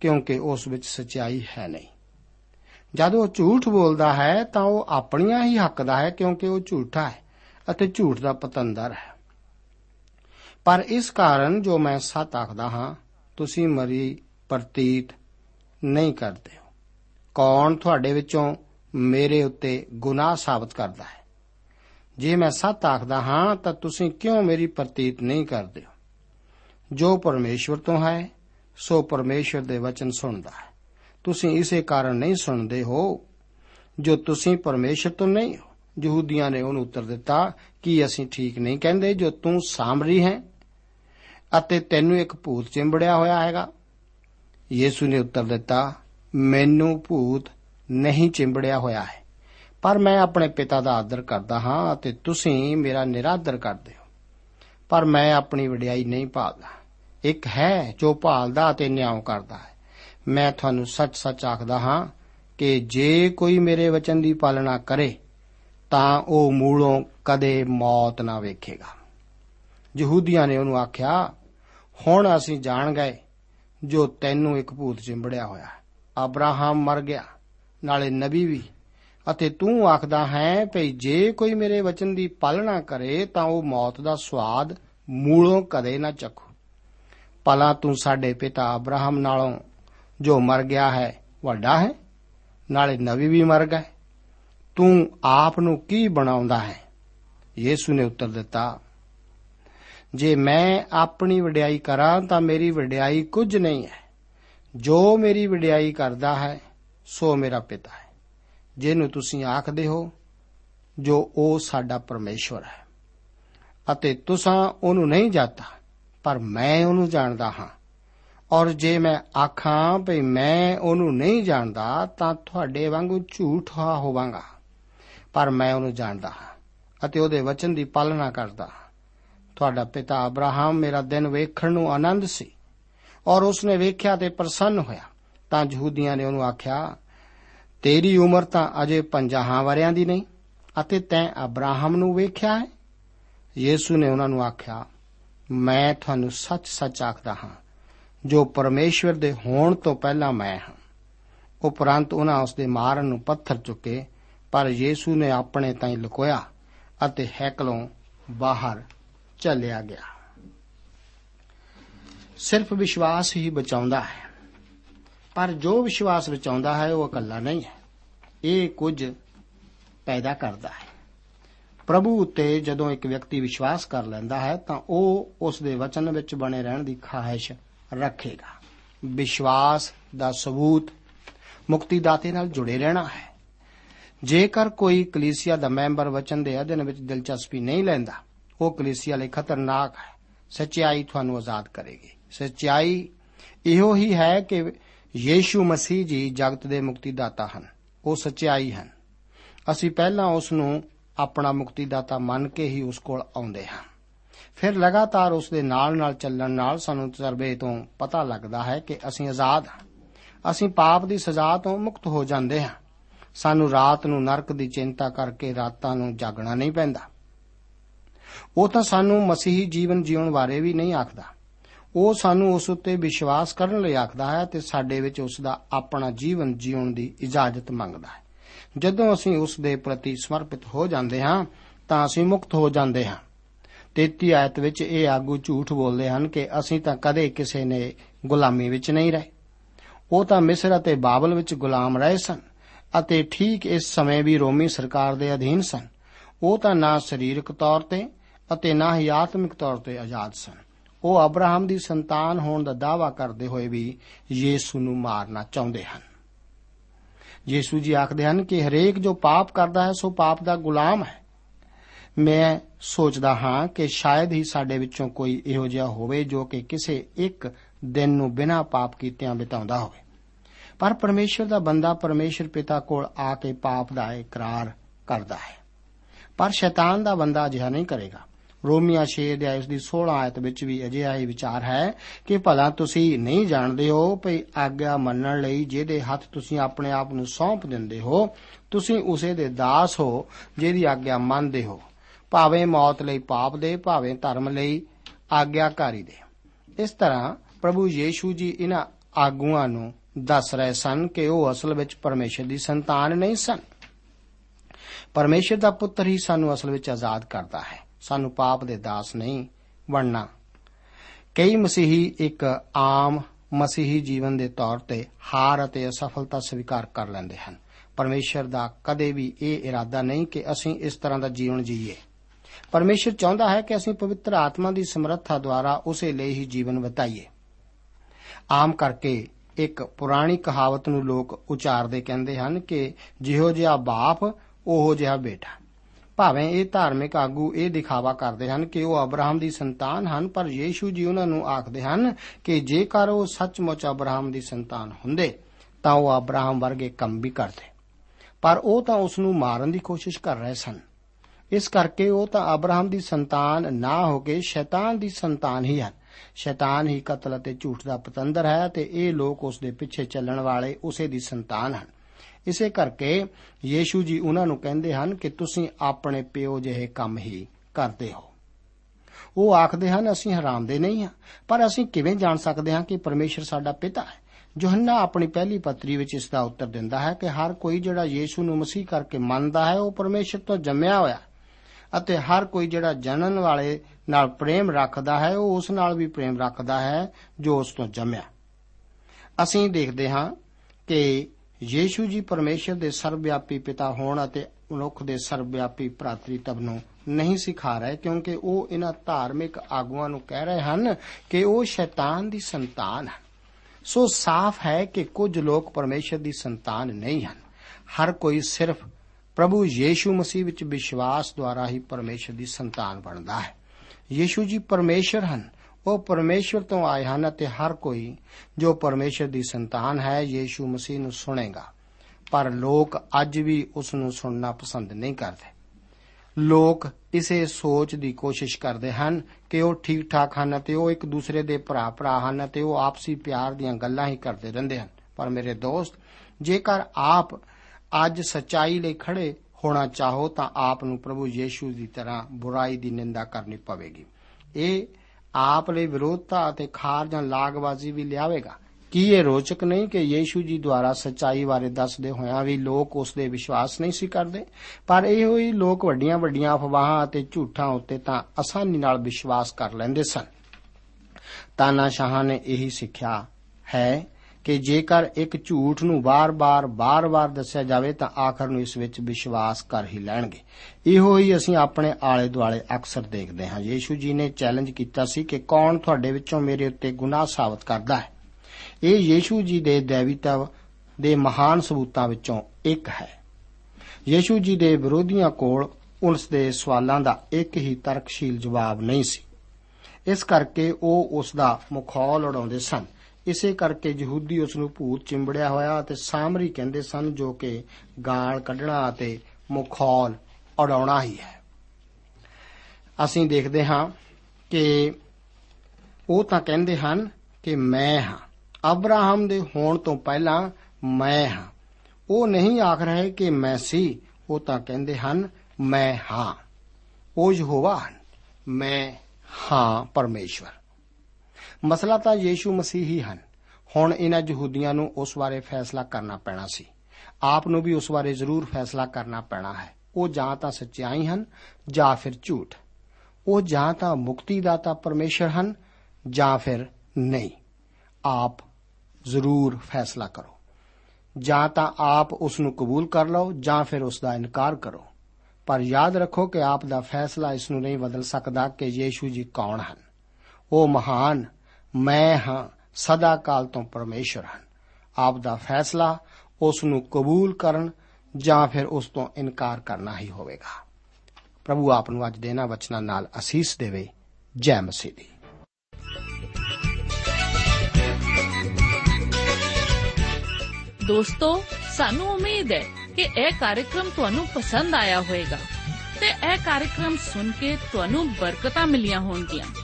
ਕਿਉਂਕਿ ਉਸ ਵਿੱਚ ਸਚਾਈ ਹੈ ਨਹੀਂ। ਜਦ ਉਹ ਝੂਠ ਬੋਲਦਾ ਹੈ ਤਾਂ ਉਹ ਆਪਣੀਆਂ ਹੀ ਹੱਕ ਦਾ ਹੈ ਕਿਉਂਕਿ ਉਹ ਝੂਠਾ ਹੈ ਅਤੇ ਝੂਠ ਦਾ ਪਤੰਦਰ ਹੈ। ਪਰ ਇਸ ਕਾਰਨ ਜੋ ਮੈਂ ਸੱਚ ਆਖਦਾ ਹਾਂ, ਤੁਸੀਂ ਮਰੀ ਪ੍ਰਤੀਤ ਨਹੀਂ ਕਰਦੇ ਹੋ। ਕੌਣ ਤੁਹਾਡੇ ਵਿੱਚੋਂ ਮੇਰੇ ਉੱਤੇ ਗੁਨਾਹ ਸਾਬਤ ਕਰਦਾ ਹੈ? ਜੇ ਮੈਂ ਸੱਚ ਆਖਦਾ ਹਾਂ, ਤਾਂ ਤੁਸੀਂ ਕਿਉਂ ਮੇਰੀ ਪ੍ਰਤੀਤ ਨਹੀਂ ਕਰਦੇ ਹੋ? ਜੋ ਪਰਮੇਸ਼ਵਰ ਤੋਂ ਹੈ, ਸੋ ਪਰਮੇਸ਼ਵਰ ਦੇ ਵਚਨ ਸੁਣਦਾ ਹੈ। ਤੁਸੀਂ ਇਸੇ ਕਾਰਨ ਨਹੀਂ ਸੁਣਦੇ ਹੋ। ਜੋ ਤੁਸੀਂ ਪਰਮੇਸ਼ਵਰ ਤੋਂ ਨਹੀਂ ਹੋ, ਯਹੂਦੀਆਂ ਨੇ ਉਹਨੂੰ ਉੱਤਰ ਦਿੱਤਾ, ਕਿ ਅਸੀਂ ਠੀਕ ਨਹੀਂ ਕਹਿੰਦੇ ਜੋ ਤੂੰ ਸਾਮਰੀ ਹੈ? ਅਤੇ ਤੈਨੂੰ ਇੱਕ ਭੂਤ ਚਿੰਬੜਿਆ ਹੋਇਆ ਹੈਗਾ। ਯੀਸੂ ਨੇ ਉੱਤਰ ਦਿੱਤਾ, ਮੈਨੂੰ ਭੂਤ ਨਹੀਂ ਚਿੰਬੜਿਆ ਹੋਇਆ ਹੈ, ਪਰ ਮੈਂ ਆਪਣੇ ਪਿਤਾ ਦਾ ਆਦਰ ਕਰਦਾ ਹਾਂ ਅਤੇ ਤੁਸੀਂ ਮੇਰਾ ਨਿਰਾਦਰ ਕਰਦੇ ਹੋ। ਪਰ ਮੈਂ ਆਪਣੀ ਵਡਿਆਈ ਨਹੀਂ ਭਾਲਦਾ। ਇੱਕ ਹੈ ਜੋ ਭਾਲਦਾ ਅਤੇ ਨਿਆਂ ਕਰਦਾ ਹੈ। ਮੈਂ ਤੁਹਾਨੂੰ ਸੱਚ-ਸੱਚ ਆਖਦਾ ਹਾਂ ਕਿ ਜੇ ਕੋਈ ਮੇਰੇ ਵਚਨ ਦੀ ਪਾਲਣਾ ਕਰੇ, ਤਾਂ ਉਹ ਮੂਲੋਂ ਕਦੇ ਮੌਤ ਨਾ ਵੇਖੇਗਾ। ਯਹੂਦੀਆਂ ਨੇ ਉਹਨੂੰ ਆਖਿਆ, ਹੁਣ ਅਸੀਂ ਜਾਣ ਗਏ, ਜੋ ਤੈਨੂੰ ਇੱਕ ਭੂਤ ਚਿੰਬੜਿਆ ਹੋਇਆ। ਹੈ ਅਬਰਾਹਮ ਮਰ ਗਿਆ, ਨਾਲੇ ਨਬੀ ਵੀ। ਅਤੇ ਤੂੰ ਆਖਦਾ ਹੈ ਭਈ ਜੇ ਕੋਈ ਮੇਰੇ ਵਚਨ ਦੀ ਪਾਲਣਾ ਕਰੇ, ਤਾਂ ਉਹ ਮੌਤ ਦਾ ਸਵਾਦ ਮੂਲੋਂ ਕਦੇ ਨਾ ਚੱਖੂ। ਭਲਾ ਤੂੰ ਸਾਡੇ ਪਿਤਾ ਅਬਰਾਹਮ ਨਾਲੋਂ ਜੋ ਮਰ ਗਿਆ ਹੈ, ਵੱਡਾ ਹੈ, ਨਾਲੇ ਨਬੀ ਵੀ ਮਰ ਗਏ ਤੂੰ ਆਪ ਨੂੰ ਕੀ ਬਣਾਉਂਦਾ ਹੈ? ਯੀਸੂ ਨੇ ਉੱਤਰ ਦਿੱਤਾ, ਜੇ ਮੈਂ ਆਪਣੀ ਵਡਿਆਈ ਕਰਾਂ ਤਾਂ ਮੇਰੀ ਵਡਿਆਈ ਕੁਝ ਨਹੀਂ ਹੈ। ਜੋ ਮੇਰੀ ਵਡਿਆਈ ਕਰਦਾ ਹੈ, ਸੋ ਮੇਰਾ ਪਿਤਾ ਹੈ। ਜਿਹਨੂੰ ਤੁਸੀਂ ਆਖਦੇ ਹੋ, ਜੋ ਉਹ ਸਾਡਾ ਪਰਮੇਸ਼ਵਰ ਹੈ। ਅਤੇ ਤੁਸੀਂ ਉਹਨੂੰ ਨਹੀਂ ਜਾਣਦਾ ਪਰ ਮੈਂ ਉਹਨੂੰ ਜਾਣਦਾ ਹਾਂ। ਔਰ ਜੇ ਮੈਂ ਆਖਾਂ ਭਈ ਮੈਂ ਉਹਨੂੰ ਨਹੀਂ ਜਾਣਦਾ, ਤਾਂ ਤੁਹਾਡੇ ਵਾਂਗੂ ਝੂਠਾ ਹੋਵਾਂਗਾ। ਪਰ ਮੈਂ ਉਹਨੂੰ ਜਾਣਦਾ ਹਾਂ ਅਤੇ ਉਹਦੇ ਵਚਨ ਦੀ ਪਾਲਣਾ ਕਰਦਾ ਹਾਂ। ਤੁਹਾਡਾ ਪਿਤਾ ਅਬਰਾਹਮ ਮੇਰਾ ਦਿਨ ਵੇਖਣ ਨੂੰ ਆਨੰਦ ਸੀ ਔਰ ਉਸਨੇ ਵੇਖਿਆ ਤੇ ਪ੍ਰਸੰਨ ਹੋਇਆ। ਤਾਂ ਯਹੂਦੀਆਂ ਨੇ ਉਹਨੂੰ ਆਖਿਆ, ਤੇਰੀ ਉਮਰ ਤਾਂ ਅਜੇ 50 ਵਰਿਆਂ ਦੀ ਨਹੀਂ ਅਤੇ ਤੈਂ ਅਬਰਾਹਮ ਨੂੰ ਵੇਖਿਆ ਹੈ? ਯੀਸ਼ੂ ਨੇ ਉਹਨਾਂ ਨੂੰ ਆਖਿਆ, ਮੈਂ ਤੁਹਾਨੂੰ ਸੱਚ-ਸੱਚ ਆਖਦਾ ਹਾਂ ਜੋ ਪਰਮੇਸ਼ਵਰ ਦੇ ਹੋਣ ਤੋਂ ਪਹਿਲਾਂ ਮੈਂ ਹਾਂ। ਉਪਰੰਤ ਉਹਨਾਂ ਉਸ ਦੇ ਮਾਰਨ ਨੂੰ ਪੱਥਰ ਚੁੱਕੇ, ਪਰ ਯੀਸ਼ੂ ਨੇ ਆਪਣੇ ਤਾਈਂ ਲੁਕੋਇਆ ਅਤੇ ਹੈਕਲੋਂ ਬਾਹਰ ਚੱਲਿਆ ਗਿਆ। ਸਿਰਫ ਵਿਸ਼ਵਾਸ ਹੀ ਬਚਾਉਂਦਾ ਹੈ, ਪਰ ਜੋ ਵਿਸ਼ਵਾਸ ਬਚਾਉਂਦਾ ਹੈ ਉਹ ਇਕੱਲਾ ਨਹੀਂ ਹੈ। ਇਹ ਕੁਝ ਪੈਦਾ ਕਰਦਾ ਹੈ। ਪ੍ਰਭੂ ਉੱਤੇ ਜਦੋਂ ਇੱਕ ਵਿਅਕਤੀ ਵਿਸ਼ਵਾਸ ਕਰ ਲੈਂਦਾ ਹੈ ਤਾਂ ਉਹ ਉਸ ਦੇ ਵਚਨ ਵਿੱਚ ਬਣੇ ਰਹਿਣ ਦੀ ਖਾਹਿਸ਼ ਰੱਖੇਗਾ। ਵਿਸ਼ਵਾਸ ਦਾ ਸਬੂਤ ਮੁਕਤੀ ਦਾਤੇ ਨਾਲ ਜੁੜੇ ਰਹਿਣਾ ਹੈ। ਜੇਕਰ ਕੋਈ ਕਲੀਸਿਆ ਦਾ ਮੈਂਬਰ ਵਚਨ ਦੇ ਅਧਿਨ ਵਿੱਚ ਦਿਲਚਸਪੀ ਨਹੀਂ ਲੈਂਦਾ, ਉਹ ਕਲੀਸਿਆ ਲਈ ਖਤਰਨਾਕ ਹੈ। ਸੱਚਾਈ ਤੁਹਾਨੂੰ ਆਜ਼ਾਦ ਕਰੇਗੀ। ਸੱਚਾਈ ਇਹੋ ਹੀ ਹੈ ਕਿ ਯੀਸ਼ੂ ਮਸੀਹ ਜੀ ਜਗਤ ਦੇ ਮੁਕਤੀ ਦਾਤਾ ਹਨ। ਉਹ ਸੱਚਾਈ ਹਨ। ਅਸੀਂ ਪਹਿਲਾਂ ਉਸ ਨੂੰ ਆਪਣਾ ਮੁਕਤੀ ਦਾਤਾ ਮੰਨ ਕੇ ਹੀ ਉਸ ਕੋਲ ਆਉਂਦੇ ਹਾਂ। ਫਿਰ ਲਗਾਤਾਰ ਉਸ ਦੇ ਨਾਲ-ਨਾਲ ਚੱਲਣ ਨਾਲ ਸਾਨੂੰ ਤਜਰਬੇ ਤੋਂ ਪਤਾ ਲੱਗਦਾ ਹੈ ਕਿ ਅਸੀਂ ਆਜ਼ਾਦ ਹਾਂ। ਅਸੀਂ ਪਾਪ ਦੀ ਸਜ਼ਾ ਤੋਂ ਮੁਕਤ ਹੋ ਜਾਂਦੇ ਹਾਂ। ਸਾਨੂੰ ਰਾਤ ਨੂੰ ਨਰਕ ਦੀ ਚਿੰਤਾ ਕਰਕੇ ਰਾਤਾਂ ਨੂੰ ਜਾਗਣਾ ਨਹੀਂ ਪੈਂਦਾ। ਉਹ ਤਾਂ ਸਾਨੂੰ ਮਸੀਹੀ ਜੀਵਨ ਜੀਉਣ ਬਾਰੇ ਵੀ ਨਹੀਂ ਆਖਦਾ। ਉਹ ਸਾਨੂੰ ਉਸ ਉੱਤੇ ਵਿਸ਼ਵਾਸ ਕਰਨ ਲਈ ਆਖਦਾ ਹੈ ਤੇ ਸਾਡੇ ਵਿੱਚ ਉਸ ਦਾ ਆਪਣਾ ਜੀਵਨ ਜੀਉਣ ਦੀ ਇਜਾਜ਼ਤ ਮੰਗਦਾ ਹੈ। ਜਦੋਂ ਅਸੀਂ ਉਸ ਦੇ ਪ੍ਰਤੀ ਸਮਰਪਿਤ ਹੋ ਜਾਂਦੇ ਹਾਂ, ਤਾਂ ਅਸੀਂ ਮੁਕਤ ਹੋ ਜਾਂਦੇ ਹਾਂ। 33 ਆਇਤ ਵਿੱਚ ਇਹ ਆਗੂ ਝੂਠ ਬੋਲਦੇ ਹਨ ਕਿ ਅਸੀਂ ਤਾਂ ਕਦੇ ਕਿਸੇ ਨੇ ਗੁਲਾਮੀ ਵਿੱਚ ਨਹੀਂ ਰਹੇ। ਉਹ ਤਾਂ ਮਿਸਰ ਅਤੇ ਬਾਬਲ ਵਿੱਚ ਗੁਲਾਮ ਰਹੇ ਸਨ ਅਤੇ ਠੀਕ ਇਸ ਸਮੇਂ ਵੀ ਰੋਮੀ ਸਰਕਾਰ ਦੇ ਅਧੀਨ ਸਨ। ਉਹ ਤਾਂ ਨਾ ਸਰੀਰਕ ਤੌਰ ਤੇ ਅਤੇ ਨਾ ਹੀ ਆਤਮਿਕ ਤੌਰ ਤੇ ਆਜ਼ਾਦ ਸਨ। ਉਹ ਅਬਰਾਹਮ ਦੀ ਸੰਤਾਨ ਹੋਣ ਦਾ ਦਾਅਵਾ ਕਰਦੇ ਹੋਏ ਵੀ ਯੀਸ਼ੂ ਨੂੰ ਮਾਰਨਾ ਚਾਹੁੰਦੇ ਹਨ। ਯੀਸ਼ੂ ਜੀ ਆਖਦੇ ਹਨ ਕਿ ਹਰੇਕ ਜੋ ਪਾਪ ਕਰਦਾ ਹੈ, ਸੋ ਪਾਪ ਦਾ ਗੁਲਾਮ ਹੈ। ਮੈਂ ਸੋਚਦਾ ਹਾਂ ਕਿ ਸ਼ਾਇਦ ਹੀ ਸਾਡੇ ਵਿੱਚੋਂ ਕੋਈ ਇਹੋ ਜਿਹਾ ਹੋਵੇ ਜੋ ਕਿ ਕਿਸੇ ਇੱਕ ਦਿਨ ਨੂੰ ਬਿਨਾਂ ਪਾਪ ਕੀਤਿਆਂ ਬਿਤਾਉਂਦਾ ਹੋਵੇ। ਪਰ ਪਰਮੇਸ਼ਰ ਦਾ ਬੰਦਾ ਪਰਮੇਸ਼ਰ ਪਿਤਾ ਕੋਲ ਆ ਕੇ ਪਾਪ ਦਾ ਇਕਰਾਰ ਕਰਦਾ ਹੈ। ਪਰ ਸ਼ੈਤਾਨ ਦਾ ਬੰਦਾ ਅਜਿਹਾ ਨਹੀਂ ਕਰੇਗਾ। ਰੋਮੀਆਂ 6 ਅਧਿਆਇ ਉਸ ਦੀ 16 ਆਇਤ ਵਿੱਚ ਵੀ ਅਜਿਹਾ ਹੀ ਵਿਚਾਰ ਹੈ ਕਿ ਭਲਾ ਤੁਸੀਂ ਨਹੀਂ ਜਾਣਦੇ ਹੋ ਭਈ ਆਗਿਆ ਮੰਨਣ ਲਈ ਜਿਹਦੇ ਹੱਥ ਤੁਸੀਂ ਆਪਣੇ ਆਪ ਨੂੰ ਸੌਂਪ ਦਿੰਦੇ ਹੋ, ਤੁਸੀਂ ਉਸੇ ਦੇ ਦਾਸ ਹੋ ਜਿਹਦੀ ਆਗਿਆ ਮੰਨਦੇ ਹੋ। ਭਾਵੇਂ ਮੌਤ ਲਈ ਪਾਪ ਦੇ, ਭਾਵੇਂ ਧਰਮ ਲਈ ਆਗਿਆਕਾਰੀ ਦੇ। ਇਸ ਤਰ੍ਹਾਂ ਪ੍ਰਭੂ ਯੀਸ਼ੂ ਜੀ ਇਹਨਾਂ ਆਗੂਆਂ ਨੂੰ ਦੱਸ ਰਹੇ ਸਨ ਕਿ ਉਹ ਅਸਲ ਵਿੱਚ ਪਰਮੇਸ਼ਰ ਦੀ ਸੰਤਾਨ ਨਹੀਂ ਸਨ। ਪਰਮੇਸ਼ਰ ਦਾ ਪੁੱਤਰ ਹੀ ਸਾਨੂੰ ਅਸਲ ਵਿੱਚ ਆਜ਼ਾਦ ਕਰਦਾ ਹੈ। ਸਾਨੂੰ ਪਾਪ ਦੇ ਦਾਸ ਨਹੀਂ ਬਣਨਾ। ਕਈ ਮਸੀਹੀ ਇੱਕ ਆਮ ਮਸੀਹੀ ਜੀਵਨ ਦੇ ਤੌਰ ਤੇ ਹਾਰ ਅਤੇ ਅਸਫਲਤਾ ਸਵੀਕਾਰ ਕਰ ਲੈਂਦੇ ਹਨ। ਪਰਮੇਸ਼ਰ ਦਾ ਕਦੇ ਵੀ ਇਹ ਇਰਾਦਾ ਨਹੀਂ ਕਿ ਅਸੀਂ ਇਸ ਤਰ੍ਹਾਂ ਦਾ ਜੀਵਨ ਜੀਏ। ਪਰਮੇਸ਼ਰ ਚਾਹੁੰਦਾ ਹੈ ਕਿ ਅਸੀਂ ਪਵਿੱਤਰ ਆਤਮਾ ਦੀ ਸਮਰੱਥਾ ਦੁਆਰਾ ਉਸੇ ਲਈ ਹੀ ਜੀਵਨ ਬਿਤਾਈਏ। ਆਮ ਕਰਕੇ ਇੱਕ ਪੁਰਾਣੀ ਕਹਾਵਤ ਨੂੰ ਲੋਕ ਉਚਾਰਦੇ ਕਹਿੰਦੇ ਹਨ ਕਿ ਜਿਹੋ ਜਿਹਾ ਬਾਪ, ਉਹੋ ਜਿਹਾ ਬੇਟਾ। ਭਾਵੇਂ ਇਹ ਧਾਰਮਿਕ ਆਗੂ ਇਹ ਦਿਖਾਵਾ ਕਰਦੇ ਹਨ ਕਿ ਉਹ ਅਬਰਾਹਮ ਦੀ ਸੰਤਾਨ ਹਨ, ਪਰ ਯੀਸ਼ੂ ਜੀ ਉਹਨਾਂ ਨੂੰ ਆਖਦੇ ਹਨ ਕਿ ਜੇਕਰ ਉਹ ਸੱਚਮੁੱਚ ਅਬਰਾਹਮ ਦੀ ਸੰਤਾਨ ਹੁੰਦੇ, ਤਾਂ ਉਹ ਅਬਰਾਹਮ ਵਰਗੇ ਕੰਮ ਵੀ ਕਰਦੇ। ਪਰ ਉਹ ਤਾਂ ਉਸ ਨੂੰ ਮਾਰਨ ਦੀ ਕੋਸ਼ਿਸ਼ ਕਰ ਰਹੇ ਸਨ। ਇਸ ਕਰਕੇ ਉਹ ਤਾਂ ਅਬਰਾਹਮ ਦੀ ਸੰਤਾਨ ਨਾ ਹੋ ਕੇ ਸ਼ੈਤਾਨ ਦੀ ਸੰਤਾਨ ਹੀ ਹਨ। ਸ਼ੈਤਾਨ ਹੀ ਕਤਲ ਅਤੇ ਝੂਠ ਦਾ ਪਤੰਦਰ ਹੈ ਤੇ ਇਹ ਲੋਕ ਉਸ ਦੇ ਪਿੱਛੇ ਚੱਲਣ ਵਾਲੇ ਉਸੇ ਦੀ ਸੰਤਾਨ ਹਨ। ਇਸੇ ਕਰਕੇ ਯੀਸ਼ੂ ਜੀ ਉਹਨਾਂ ਨੂੰ ਕਹਿੰਦੇ ਹਨ ਕਿ ਤੁਸੀਂ ਆਪਣੇ ਪਿਓ ਜਿਹੇ ਕੰਮ ਹੀ ਕਰਦੇ ਹੋ। ਉਹ ਆਖਦੇ ਹਨ, ਅਸੀਂ ਹਰਾਮ ਦੇ ਨਹੀਂ ਹਾਂ, ਪਰ ਅਸੀਂ ਕਿਵੇਂ ਜਾਣ ਸਕਦੇ ਹਾਂ ਕਿ ਪਰਮੇਸ਼ਰ ਸਾਡਾ ਪਿਤਾ ਹੈ? ਯੋਹੰਨਾ ਆਪਣੀ ਪਹਿਲੀ ਪੱਤਰੀ ਵਿੱਚ ਇਸ ਦਾ ਉੱਤਰ ਦਿੰਦਾ ਹੈ ਕਿ ਹਰ ਕੋਈ ਜਿਹੜਾ ਯੀਸ਼ੂ ਨੂੰ ਮਸੀਹ ਕਰਕੇ ਮੰਨਦਾ ਹੈ, ਉਹ ਪਰਮੇਸ਼ਰ ਤੋਂ ਜੰਮਿਆ ਹੋਇਆ ਅਤੇ ਹਰ ਕੋਈ ਜਿਹੜਾ ਜਨਨ ਵਾਲੇ ਨਾਲ ਪ੍ਰੇਮ ਰੱਖਦਾ ਹੈ, ਉਹ ਉਸ ਨਾਲ ਵੀ ਪ੍ਰੇਮ ਰੱਖਦਾ ਹੈ ਜੋ ਉਸ ਤੋਂ ਜੰਮਿਆ। ਅਸੀਂ ਦੇਖਦੇ ਹਾਂ ਕਿ ਯੀਸ਼ੂ ਜੀ ਪਰਮੇਸ਼ਰ ਦੇ ਸਰਵਵਿਆਪੀ ਪਿਤਾ ਹੋਣ ਅਤੇ ਮਨੁੱਖ ਦੇ ਸਰਵਵਿਆਪੀ ਭਰਾਤਰੀਤਵ ਨੂੰ ਨਹੀਂ ਸਿਖਾ ਰਹੇ, ਕਿਉਂਕਿ ਉਹ ਇਹਨਾਂ ਧਾਰਮਿਕ ਆਗੂਆਂ ਨੂੰ ਕਹਿ ਰਹੇ ਹਨ ਕਿ ਉਹ ਸ਼ੈਤਾਨ ਦੀ ਸੰਤਾਨ ਹਨ। ਸੋ ਸਾਫ਼ ਹੈ ਕਿ ਕੁਝ ਲੋਕ ਪਰਮੇਸ਼ਰ ਦੀ ਸੰਤਾਨ ਨਹੀਂ ਹਨ। ਹਰ ਕੋਈ ਸਿਰਫ ਪ੍ਰਭੂ ਯੀਸ਼ੂ ਮਸੀਹ ਵਿੱਚ ਵਿਸ਼ਵਾਸ ਦੁਆਰਾ ਹੀ ਪਰਮੇਸ਼ਰ ਦੀ ਸੰਤਾਨ ਬਣਦਾ ਹੈ। ਯੀਸ਼ੂ ਜੀ ਪਰਮੇਸ਼ਰ ਹਨ। ਉਹ ਪਰਮੇਸ਼ਰ ਤੋਂ ਆਏ ਹਨ ਅਤੇ ਹਰ ਕੋਈ ਜੋ ਪਰਮੇਸ਼ਰ ਦੀ ਸੰਤਾਨ ਹੈ, ਯੀਸ਼ੂ ਮਸੀਹ ਨੂੰ ਸੁਣੇਗਾ। ਪਰ ਲੋਕ ਅੱਜ ਵੀ ਉਸ ਨੂੰ ਸੁਣਨਾ ਪਸੰਦ ਨਹੀਂ ਕਰਦੇ। ਲੋਕ ਇਸੇ ਸੋਚ ਦੀ ਕੋਸ਼ਿਸ਼ ਕਰਦੇ ਹਨ ਕਿ ਉਹ ਠੀਕ ਠਾਕ ਹਨ ਅਤੇ ਉਹ ਇੱਕ ਦੂਸਰੇ ਦੇ ਭਰਾ ਭਰਾ ਹਨ ਅਤੇ ਉਹ ਆਪਸੀ ਪਿਆਰ ਦੀਆਂ ਗੱਲਾਂ ਹੀ ਕਰਦੇ ਰਹਿੰਦੇ ਹਨ। ਪਰ ਮੇਰੇ ਦੋਸਤ, ਜੇਕਰ ਆਪ ਅੱਜ ਸਚਾਈ ਲਈ ਖੜੇ ਹੋਣਾ ਚਾਹੋ ਤਾਂ ਆਪ ਨੂੰ ਪ੍ਰਭੂ ਯੀਸ਼ੂ ਦੀ ਤਰ੍ਹਾਂ ਬੁਰਾਈ ਦੀ ਨਿੰਦਾ ਕਰਨੀ ਪਵੇਗੀ। ਇਹ ਆਪ ਲਈ ਵਿਰੋਧਤਾ ਅਤੇ ਖਾਰ ਜਾਂ ਲਾਗਬਾਜ਼ੀ ਵੀ ਲਿਆਵੇਗਾ। ਕੀ ਇਹ ਰੋਚਕ ਨਹੀਂ ਕਿ ਯੀਸ਼ੂ ਜੀ ਦੁਆਰਾ ਸਚਾਈ ਬਾਰੇ ਦੱਸਦੇ ਹੋਇਆਂ ਵੀ ਲੋਕ ਉਸ ਦੇ ਵਿਸ਼ਵਾਸ ਨਹੀਂ ਸੀ ਕਰਦੇ? ਪਰ ਇਹੋ ਹੀ ਲੋਕ ਵੱਡੀਆਂ ਵੱਡੀਆਂ ਅਫਵਾਹਾਂ ਅਤੇ ਝੂਠਾਂ ਉੱਤੇ ਤਾਂ ਆਸਾਨੀ ਨਾਲ ਵਿਸ਼ਵਾਸ ਕਰ ਲੈਂਦੇ ਸਨ। ਤਾਨਾਸ਼ਾਹਾਂ ਨੇ ਇਹੀ ਸਿੱਖਿਆ ਹੈ ਕਿ ਜੇਕਰ ਇੱਕ ਝੂਠ ਨੂੰ ਬਾਰ-ਬਾਰ ਬਾਰ-ਬਾਰ ਦੱਸਿਆ ਜਾਵੇ ਤਾਂ ਆਖਰ ਨੂੰ ਇਸ ਵਿੱਚ ਵਿਸ਼ਵਾਸ ਕਰ ਹੀ ਲੈਣਗੇ। ਇਹੋ ਹੀ ਅਸੀਂ ਆਪਣੇ ਆਲੇ ਦੁਆਲੇ ਅਕਸਰ ਦੇਖਦੇ ਹਾਂ। ਯੀਸ਼ੂ ਜੀ ਨੇ ਚੈਲੰਜ ਕੀਤਾ ਸੀ ਕਿ ਕੌਣ ਤੁਹਾਡੇ ਵਿੱਚੋਂ ਮੇਰੇ ਉੱਤੇ ਗੁਨਾਹ ਸਾਬਤ ਕਰਦਾ ਹੈ। ਇਹ ਯੀਸ਼ੂ ਜੀ ਦੇ ਦੇਵੀਤਵ ਦੇ ਮਹਾਨ ਸਬੂਤਾਂ ਵਿੱਚੋਂ ਇੱਕ ਹੈ। ਯੀਸ਼ੂ ਜੀ ਦੇ ਵਿਰੋਧੀਆਂ ਕੋਲ ਉਸ ਦੇ ਸਵਾਲਾਂ ਦਾ ਇੱਕ ਹੀ ਤਰਕਸ਼ੀਲ ਜਵਾਬ ਨਹੀਂ ਸੀ। ਇਸ ਕਰਕੇ ਉਹ ਉਸ ਦਾ ਮੁਖੌਲ ਉਡਾਉਂਦੇ ਸਨ। ਇਸੇ ਕਰਕੇ ਯਹੂਦੀ ਉਸ ਨੂੰ ਭੂਤ ਚਿੰਬੜਿਆ ਹੋਇਆ ਅਤੇ ਸਾਮਰੀ ਕਹਿੰਦੇ ਸਨ ਜੋ ਕਿ ਗਾਲ ਕੱਢਣਾ ਅਤੇ ਮੁਖੌਲ ਉਡਾਉਣਾ ਹੀ ਹੈ। ਅਸੀਂ ਦੇਖਦੇ ਹਾਂ ਕਿ ਉਹ ਤਾਂ ਕਹਿੰਦੇ ਹਨ ਕਿ ਮੈਂ ਹਾਂ। ਅਬਰਾਹਮ ਦੇ ਹੋਣ ਤੋਂ ਪਹਿਲਾਂ ਮੈਂ ਹਾਂ। ਉਹ ਨਹੀਂ ਆਖ ਰਹੇ ਕਿ ਮੈਂ ਸੀ, ਉਹ ਤਾਂ ਕਹਿੰਦੇ ਹਨ, ਮੈਂ ਹਾਂ। ਉਹ ਯਹੋਵਾ ਹਨ, ਮੈਂ ਹਾਂ ਪਰਮੇਸ਼ਵਰ। ਮਸਲਾ ਤਾਂ ਯੀਸ਼ੂ ਮਸੀਹ ਹੀ ਹਨ। ਹੁਣ ਇਹਨਾਂ ਯਹੂਦੀਆਂ ਨੂੰ ਉਸ ਬਾਰੇ ਫੈਸਲਾ ਕਰਨਾ ਪੈਣਾ ਸੀ। ਆਪ ਨੂੰ ਵੀ ਉਸ ਬਾਰੇ ਜ਼ਰੂਰ ਫੈਸਲਾ ਕਰਨਾ ਪੈਣਾ ਹੈ। ਉਹ ਜਾਂ ਤਾਂ ਸੱਚਾਈ ਹਨ, ਜਾਂ ਫਿਰ ਝੂਠ। ਉਹ ਜਾਂ ਤਾਂ ਮੁਕਤੀ ਦਾਤਾ ਪਰਮੇਸ਼ਰ ਹਨ, ਜਾਂ ਫਿਰ ਨਹੀਂ। ਆਪ ਜ਼ਰੂਰ ਫੈਸਲਾ ਕਰੋ। ਜਾਂ ਤਾਂ ਆਪ ਉਸ ਨੂੰ ਕਬੂਲ ਕਰ ਲਓ, ਜਾਂ ਫਿਰ ਉਸ ਦਾ ਇਨਕਾਰ ਕਰੋ। ਪਰ ਯਾਦ ਰੱਖੋ ਕਿ ਆਪ ਦਾ ਫੈਸਲਾ ਇਸ ਨੂੰ ਨਹੀਂ ਬਦਲ ਸਕਦਾ ਕਿ ਯੀਸ਼ੂ ਜੀ ਕੌਣ ਹਨ। ਉਹ ਮਹਾਨ ਮੈਂ ਹਾਂ ਸਦਾ ਕਾਲ ਤੋਂ ਪਰਮੇਸ਼ਰ ਹਨ। ਆਪ ਦਾ ਫੈਸਲਾ ਉਸ ਨੂੰ ਕਬੂਲ ਕਰਨ ਜਾਂ ਫਿਰ ਉਸ ਤੋਂ ਇਨਕਾਰ ਕਰਨਾ ਹੀ ਹੋਵੇਗਾ। ਪ੍ਰਭੂ ਆਪ ਨੂੰ ਅੱਜ ਦੇ ਇਹਨਾਂ ਵਚਨਾਂ ਨਾਲ ਅਸੀਸ ਦੇਵੇ। ਜੈ ਮਸੀਹ ਦੀ। ਦੋਸਤੋ, ਸਾਨੂੰ ਉਮੀਦ ਹੈ ਕਿ ਇਹ ਕਾਰਜਕ੍ਰਮ ਤੁਹਾਨੂੰ ਪਸੰਦ ਆਇਆ ਹੋਵੇਗਾ ਤੇ ਇਹ ਕਾਰਜਕ੍ਰਮ ਸੁਣ ਕੇ ਤੁਹਾਨੂੰ ਬਰਕਤਾਂ ਮਿਲੀਆਂ ਹੋਣਗੀਆਂ।